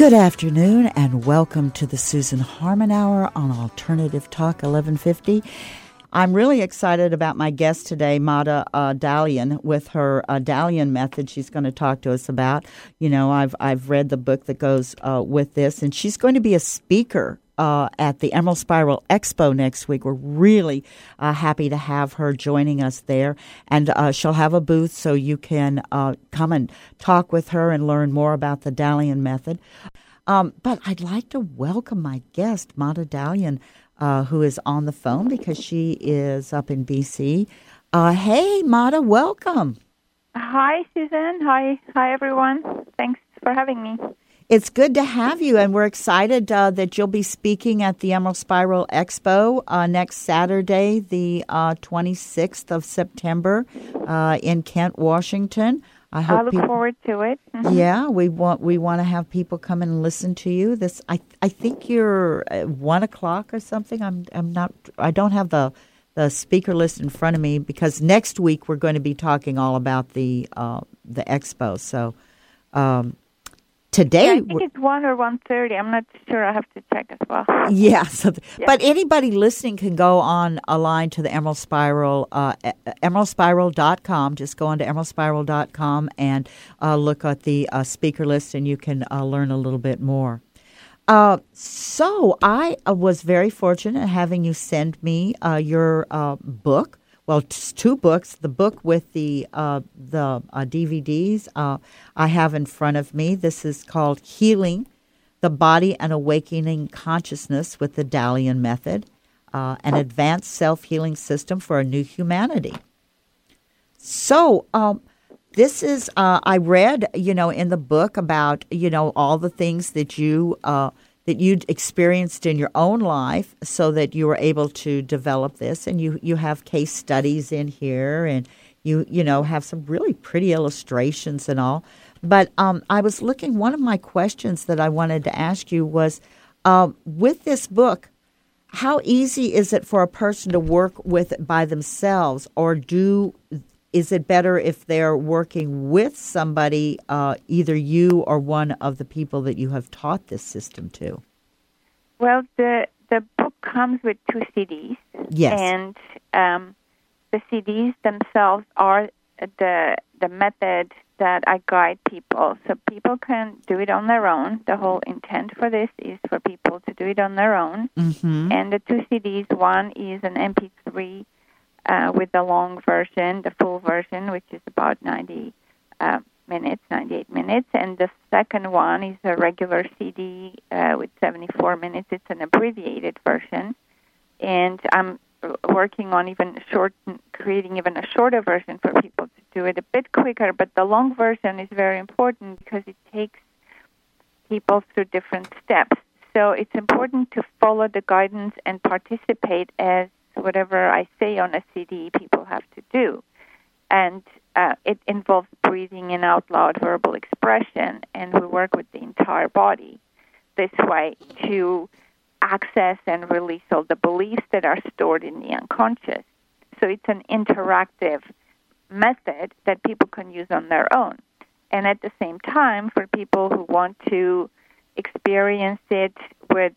Good afternoon and welcome to the Susan Harmon Hour on Alternative Talk 1150. I'm really excited about my guest today, Mada uh, Dalian, with her uh, Dalian method. She's going to talk to us about. You know, I've I've read the book that goes uh, with this, and she's going to be a speaker uh, at the Emerald Spiral Expo next week. We're really uh, happy to have her joining us there. And uh, she'll have a booth so you can uh, come and talk with her and learn more about the Dalian method. Um, but I'd like to welcome my guest, Mada Dalian, uh, who is on the phone because she is up in BC. Uh, hey, Mada, welcome. Hi, Susan. Hi, hi, everyone. Thanks for having me. It's good to have you, and we're excited uh, that you'll be speaking at the Emerald Spiral Expo uh, next Saturday, the uh, 26th of September, uh, in Kent, Washington. I hope I look people, forward to it. Mm-hmm. Yeah, we want we want to have people come and listen to you. This I I think you're one o'clock or something. I'm I'm not. I don't have the the speaker list in front of me because next week we're going to be talking all about the uh, the expo. So. Um, today. Yeah, I think it's one or one thirty. I'm not sure. I have to check as well. Yeah. So, yeah. but anybody listening can go on a line to the Emerald Spiral, uh, emeraldspiral.com. Just go on to emeraldspiral.com and uh, look at the uh, speaker list, and you can uh, learn a little bit more. Uh, so I uh, was very fortunate having you send me uh, your uh, book well, it's two books. The book with the uh, the uh, DVDs uh, I have in front of me. This is called Healing the Body and Awakening Consciousness with the Dalian Method, uh, an advanced self healing system for a new humanity. So, um, this is uh, I read, you know, in the book about you know all the things that you uh, that you'd experienced in your own life so that you were able to develop this. And you you have case studies in here and you you know have some really pretty illustrations and all. But um, i was looking one of my questions that i wanted to ask you was uh, with this book how easy is it for a person to work with it by themselves or do is it better if they're working with somebody, uh, either you or one of the people that you have taught this system to? Well, the the book comes with two CDs. Yes. And um, the CDs themselves are the the method that I guide people, so people can do it on their own. The whole intent for this is for people to do it on their own. Mm-hmm. And the two CDs, one is an MP3 uh, with the long version, the full version, which is about 90 uh, minutes, 98 minutes, and the second one is a regular CD uh, with 74 minutes. It's an abbreviated version, and I'm working on even short, creating even a shorter version for people to do it a bit quicker. But the long version is very important because it takes people through different steps. So it's important to follow the guidance and participate as whatever I say on a CD, people have to do. And uh, it involves breathing and out loud verbal expression, and we work with the entire body this way to access and release all the beliefs that are stored in the unconscious. So it's an interactive method that people can use on their own. And at the same time, for people who want to experience it with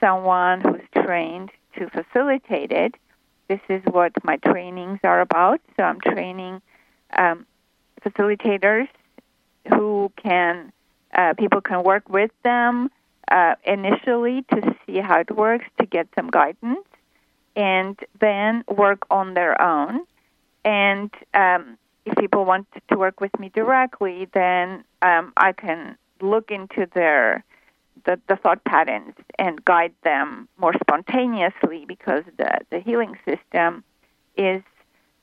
someone who's trained to facilitate it, this is what my trainings are about. So I'm training um, facilitators who can uh, people can work with them uh, initially to see how it works to get some guidance, and then work on their own. And um, if people want to work with me directly, then um, I can look into their the, the thought patterns and guide them more spontaneously because the, the healing system is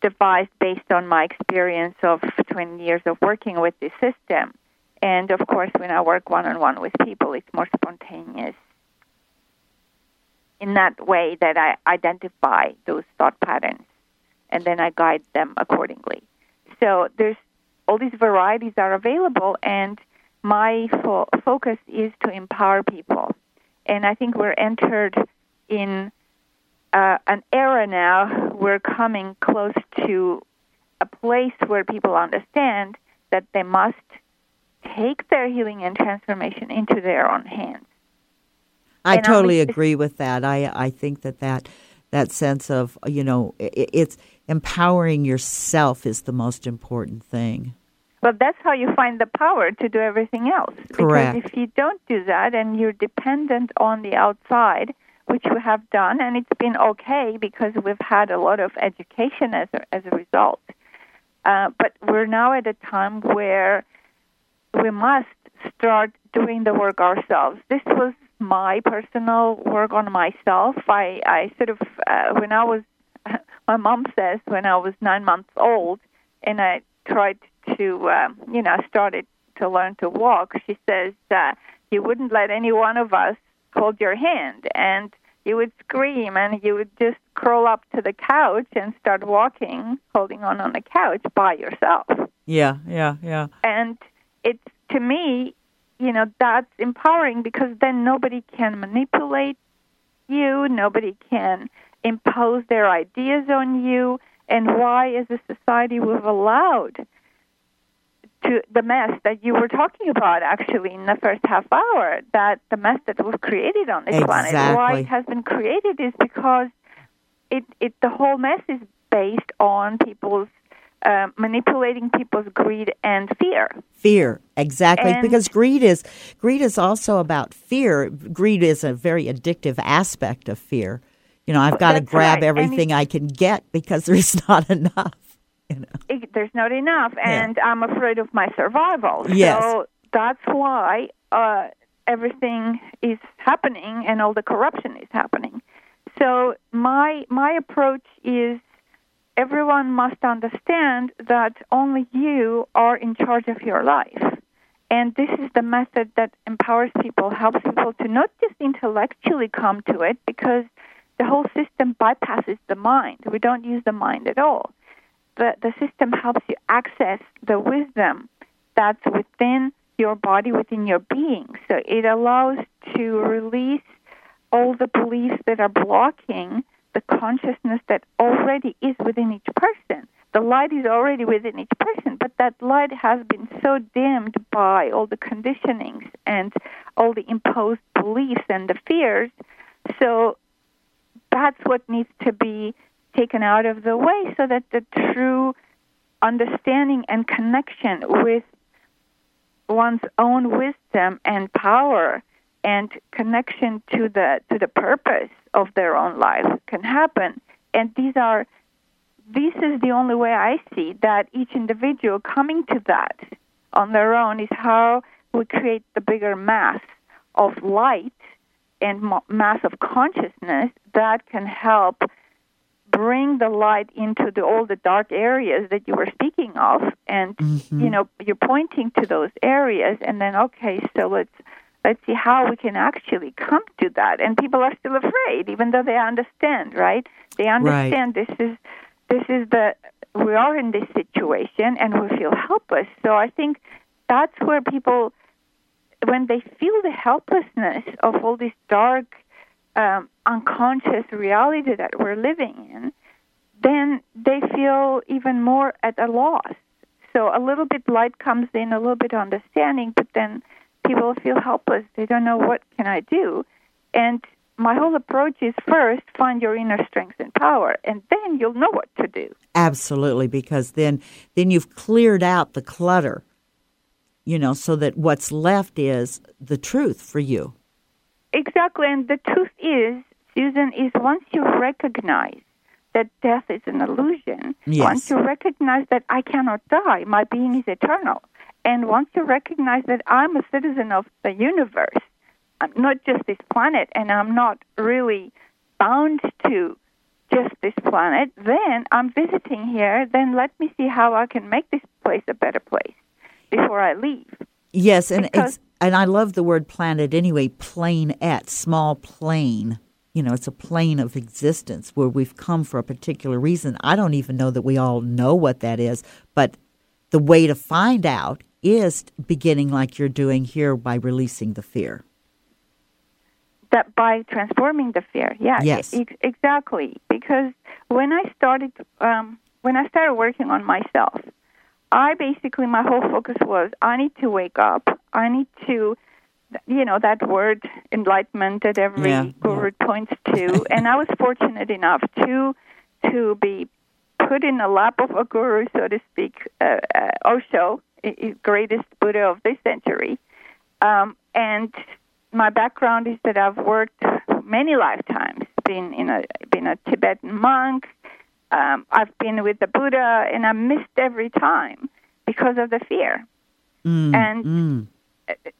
devised based on my experience of 20 years of working with this system. And of course, when I work one on one with people, it's more spontaneous in that way that I identify those thought patterns and then I guide them accordingly. So there's all these varieties are available and my fo- focus is to empower people. And I think we're entered in uh, an era now, we're coming close to a place where people understand that they must take their healing and transformation into their own hands. I And totally I'm- agree with that. I I think that that that sense of you know i it's empowering yourself is the most important thing. Well, that's how you find the power to do everything else. Correct. Because if you don't do that and you're dependent on the outside, which we have done, and it's been okay because we've had a lot of education as a, as a result. Uh, but we're now at a time where we must start doing the work ourselves. This was my personal work on myself. I, I sort of, uh, when I was, my mom says, when I was nine months old, and I tried to, um, you know, started to learn to walk, she says, uh, you wouldn't let any one of us hold your hand. And you would scream and you would just curl up to the couch and start walking, holding on on the couch by yourself. Yeah, yeah, yeah. And it's, to me, you know, that's empowering because then nobody can manipulate you, nobody can impose their ideas on you. And why, as a society, we've allowed to the mess that you were talking about actually in the first half hour that the mess that was created on this planet why it has been created is because it it the whole mess is based on people's uh, manipulating people's greed and fear Fear, exactly, And- because greed is greed is also about fear. Greed is a very addictive aspect of fear. You know, I've got to grab right. Everything I can get because there's not enough. You know. it, there's not enough, Yeah. and I'm afraid of my survival. Yes. So that's why uh, everything is happening and all the corruption is happening. So my my approach is everyone must understand that only you are in charge of your life. And this is the method that empowers people, helps people to not just intellectually come to it, because the whole system bypasses the mind. We don't use the mind at all the, the system helps you access the wisdom that's within your body, within your being. So it allows to release all the beliefs that are blocking the consciousness that already is within each person. The light is already within each person, but that light has been so dimmed by all the conditionings and all the imposed beliefs and the fears. So that's what needs to be taken out of the way so that the true understanding and connection with one's own wisdom and power and connection to the to the purpose of their own life can happen. And these are this is the only way I see that each individual coming to that on their own is how we create the bigger mass of light and mass of consciousness that can help bring the light into the, all the dark areas that you were speaking of and Mm-hmm. you know you're pointing to those areas and then okay so let's let's see how we can actually come to that. And people are still afraid even though they understand right? They understand this is this is the we are in this situation and we feel helpless. So i think that's where people when they feel the helplessness of all this dark um, unconscious reality that we're living in, then they feel even more at a loss. So a little bit light comes in, a little bit understanding, but then people feel helpless. They don't know what can I do. And my whole approach is first find your inner strength and power, and then you'll know what to do. Absolutely, because then then you've cleared out the clutter. You know, so that what's left is the truth for you. Exactly, and the truth is, Susan, is once you recognize that death is an illusion, Yes. once you recognize that I cannot die, my being is eternal, and once you recognize that I'm a citizen of the universe, I'm not just this planet, and I'm not really bound to just this planet, then I'm visiting here, then let me see how I can make this place a better place before I leave. Yes, and Because- it's and I love the word planet anyway. plane at, small plane. You know, it's a plane of existence where we've come for a particular reason. I don't even know that we all know what that is, but the way to find out is beginning like you're doing here by releasing the fear. that by transforming the fear yeah Yes. e- exactly because when i started um, when i started working on myself I basically my whole focus was I need to wake up. I need to you know that word enlightenment that every Yeah, guru points to. And i was fortunate enough to to be put in the lap of a guru so to speak uh, uh, osho greatest buddha of this century. Um, and my background is that i've worked many lifetimes been in a been a tibetan monk. Um, i've been with the buddha and i missed every time because of the fear. Mm, And- mm.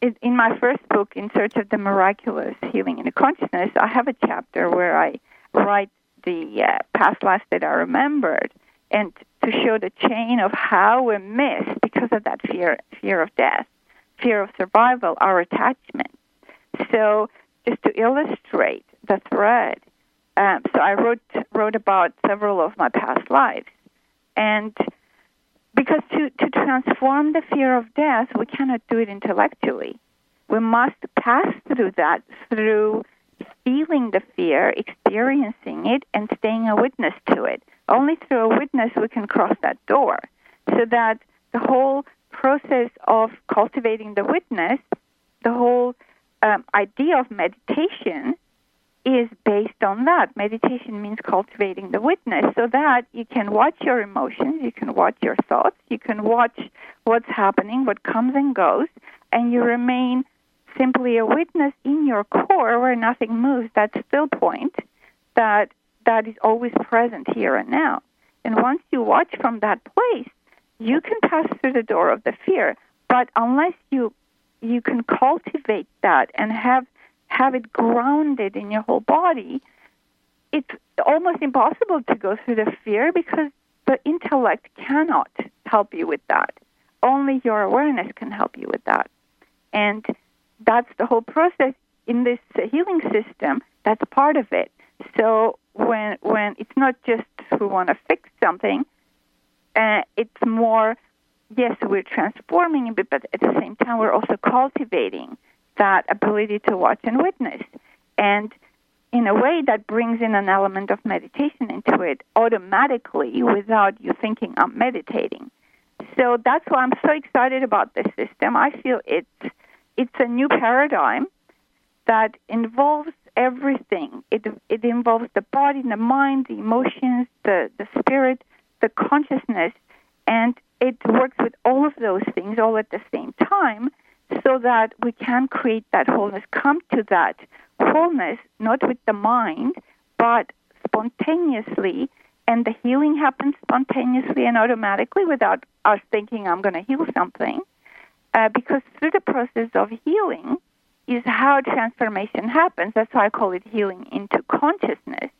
In my first book, In Search of the Miraculous Healing in the Consciousness, I have a chapter where I write the uh, past lives that I remembered and to show the chain of how we miss because of that fear fear of death, fear of survival, our attachment. So just to illustrate the thread, um, so I wrote wrote about several of my past lives, and because to, to transform the fear of death, we cannot do it intellectually. We must pass through that through feeling the fear, experiencing it, and staying a witness to it. Only through a witness we can cross that door. So that the whole process of cultivating the witness, the whole um, idea of meditation is based on that. Meditation means cultivating the witness so that you can watch your emotions, you can watch your thoughts, you can watch what's happening, what comes and goes, and you remain simply a witness in your core where nothing moves, that still point that that is always present here and now. And once you watch from that place, you can pass through the door of the fear. But unless you you can cultivate that and have have it grounded in your whole body, it's almost impossible to go through the fear because the intellect cannot help you with that. Only your awareness can help you with that. And that's the whole process in this healing system. That's part of it. So when when it's not just we want to fix something, uh, it's more yes we're transforming it, but at the same time we're also cultivating that ability to watch and witness. And in a way, that brings in an element of meditation into it automatically without you thinking I'm meditating. So that's why I'm so excited about this system. I feel it's it's a new paradigm that involves everything. It it involves the body, the mind, the emotions, the the spirit, the consciousness, and it works with all of those things all at the same time so that we can create that wholeness, come to that wholeness, not with the mind, but spontaneously. And the healing happens spontaneously and automatically without us thinking, I'm going to heal something. Uh, because through the process of healing is how transformation happens. That's why I call it healing into consciousness.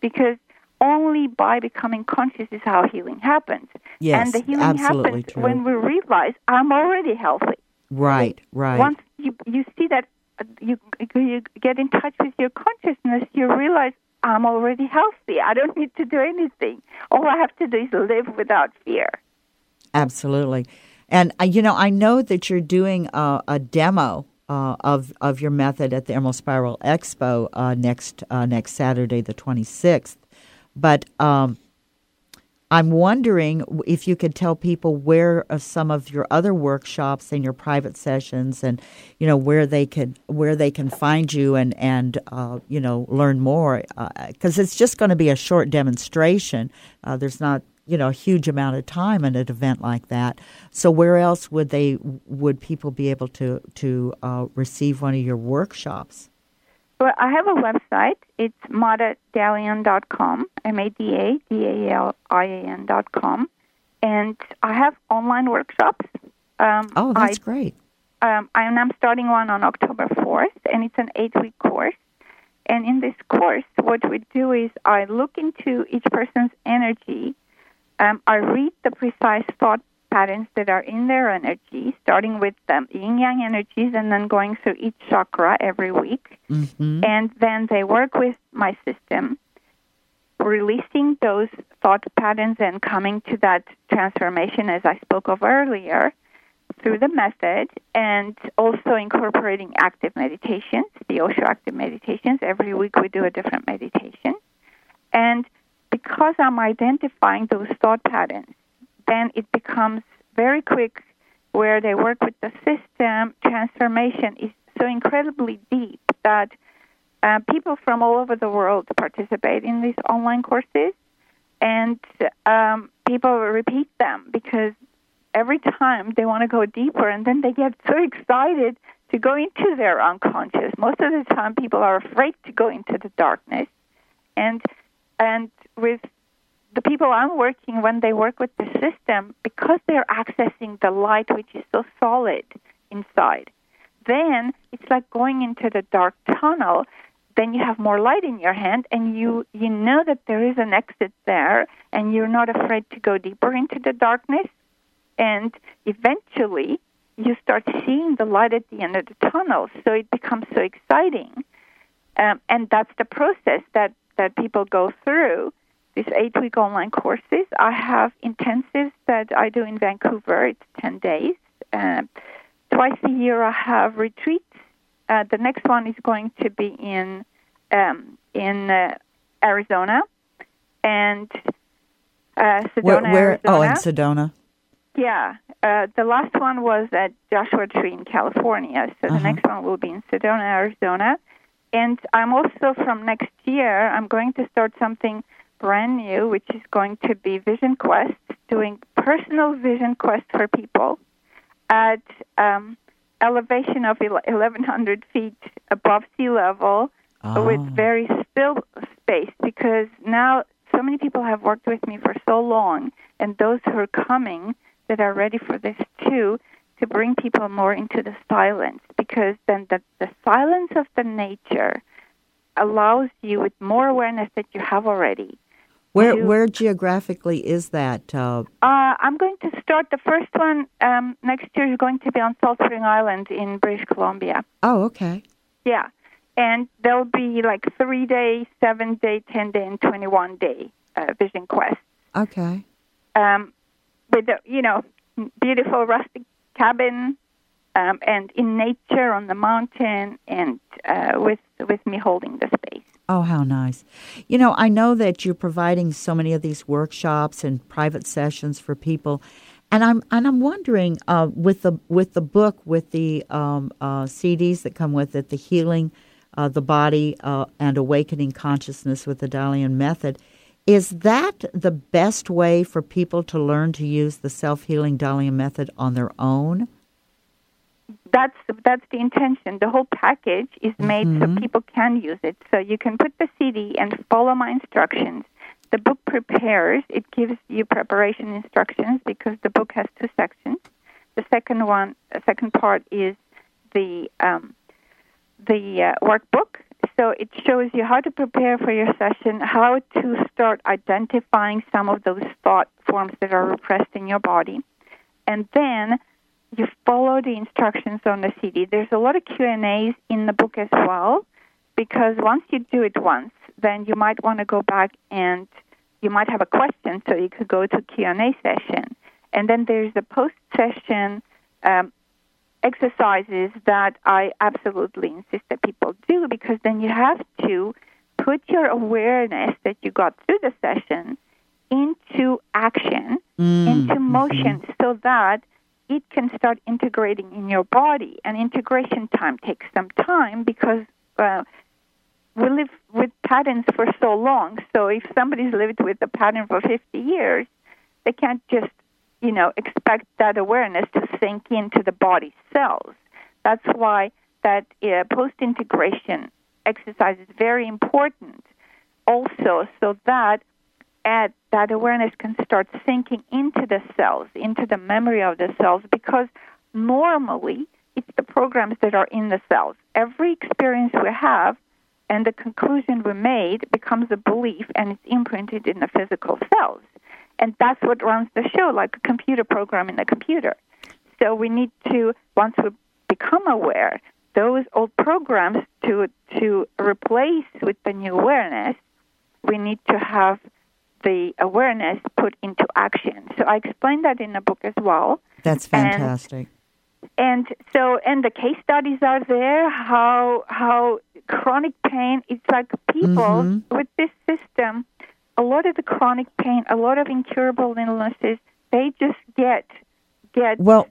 Because only by becoming conscious is how healing happens. Yes, and the healing happens true. when we realize I'm already healthy. Right, right. Once you you see that uh, you you get in touch with your consciousness, you realize I'm already healthy. I don't need to do anything. All I have to do is live without fear. Absolutely. And uh, you know, I know that you're doing uh, a demo uh, of of your method at the Emerald Spiral Expo uh, next uh, next Saturday, the 26th. But um, I'm wondering if you could tell people where uh, some of your other workshops and your private sessions, and you know where they could where they can find you and and uh, you know learn more because it's just going to be a short demonstration. Uh, there's not you know a huge amount of time in an event like that. So where else would they would people be able to to uh, receive one of your workshops? Well, I have a website. It's madadalian.com, M-A-D-A-D-A-L-I-A-N dot com. And I have online workshops. Um, Oh, I that's great. um, and I'm starting one on October 4th, and it's an eight week course. And in this course, what we do is I look into each person's energy. Um, I read the precise thought patterns that are in their energy, starting with the yin yang energies and then going through each chakra every week. hmm And then they work with my system, releasing those thought patterns and coming to that transformation as I spoke of earlier through the method and also incorporating active meditations, the Osho active meditations. Every week we do a different meditation. And because I'm identifying those thought patterns, then it becomes very quick where they work with the system, transformation is so incredibly deep that uh, people from all over the world participate in these online courses, and um, people repeat them because every time they want to go deeper, and then they get so excited to go into their unconscious. Most of the time, people are afraid to go into the darkness, and and with the people I'm working when they work with the system, because they're accessing the light, which is so solid inside, then it's like going into the dark tunnel. Then you have more light in your hand, and you you know that there is an exit there, and you're not afraid to go deeper into the darkness. And eventually, you start seeing the light at the end of the tunnel. So it becomes so exciting, um, and that's the process that that people go through these eight week online courses. I have intensives that I do in Vancouver. It's 10 days. Uh, twice a year, I have retreats. Uh, the next one is going to be in um, in uh, Arizona and uh, Sedona, where, where, Arizona. Oh, in Sedona. Yeah, uh, the last one was at Joshua Tree in California. So Uh-huh. the next one will be in Sedona, Arizona. And I'm also from next year, I'm going to start something brand new, which is going to be Vision Quest, doing personal vision quest for people at um, elevation of 1,100 feet above sea level with Oh. very still space because now so many people have worked with me for so long, and those who are coming that are ready for this too, to bring people more into the silence because then the, the silence of the nature allows you with more awareness that you have already. Where where geographically is that? Uh, Uh, I'm going to start the first one um, next year is going to be on Salt Spring Island in British Columbia. oh, okay. Yeah. And there'll be like three day, seven day, 10 day, and 21 day uh, vision quest. Okay. Um, with, the, you know, beautiful rustic cabin um, and in nature on the mountain and uh, with, with me holding the space. Oh, how nice. You know, I know that you're providing so many of these workshops and private sessions for people. And I'm and I'm wondering uh, with the with the book with the um, uh, CDs that come with it, the healing, uh, the body uh, and awakening consciousness with the Dalian method, is that the best way for people to learn to use the self healing Dalian method on their own? That's that's the intention. The whole package is made Mm-hmm. so people can use it. So you can put the CD and follow my instructions. The book prepares. It gives you preparation instructions because the book has two sections. The second one, the second part is the um, the uh, workbook. So it shows you how to prepare for your session, how to start identifying some of those thought forms that are repressed in your body, and then you follow the instructions on the CD. There's a lot of Q and A's in the book as well, because once you do it once, then you might want to go back and you might have a question, so you could go to Q and A session, and then there's the post session um, exercises that I absolutely insist that people do because then you have to put your awareness that you got through the session into action, into motion, so that it can start integrating in your body. And integration time takes some time because uh, we live with patterns for so long. So if somebody's lived with a pattern for 50 years, they can't just, you know, expect that awareness to sink into the body cells. That's why that uh, post-integration exercise is very important also so that at that awareness can start sinking into the cells, into the memory of the cells, because normally it's the programs that are in the cells. Every experience we have and the conclusion we made becomes a belief and it's imprinted in the physical cells. And that's what runs the show, like a computer program in the computer. So we need to, once we become aware, those old programs to to replace with the new awareness, we need to have the awareness put into action. So I explained that in the book as well. That's fantastic. And so, and the case studies are there. How how chronic pain. It's like people Mhm. with this system. A lot of the chronic pain, a lot of incurable illnesses, they just get get Well,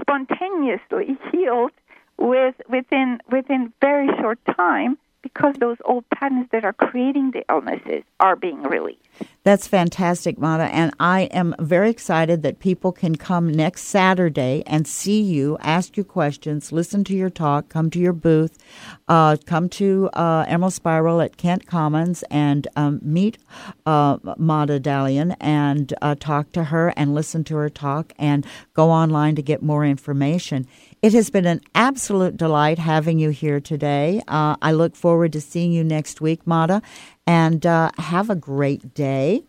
spontaneously healed with within within very short time because those old patterns that are creating the illnesses are being released. That's fantastic, Mada. And I am very excited that people can come next Saturday and see you, ask you questions, listen to your talk, come to your booth, uh, come to uh, Emerald Spiral at Kent Commons and um, meet uh, Mada Dalian and uh, talk to her and listen to her talk and go online to get more information. It has been an absolute delight having you here today. Uh, I look forward to seeing you next week, Mada, and uh, have a great day.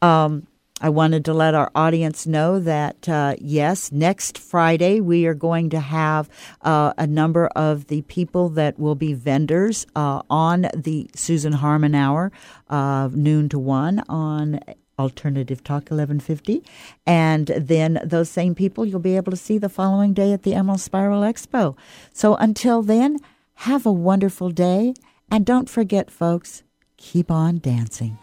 Um, I wanted to let our audience know that, uh, yes, next Friday we are going to have uh, a number of the people that will be vendors uh, on the Susan Harmon Hour, uh, noon to 1 on Alternative Talk 1150. And then those same people you'll be able to see the following day at the Emerald Spiral Expo. So until then, have a wonderful day. And don't forget, folks, keep on dancing.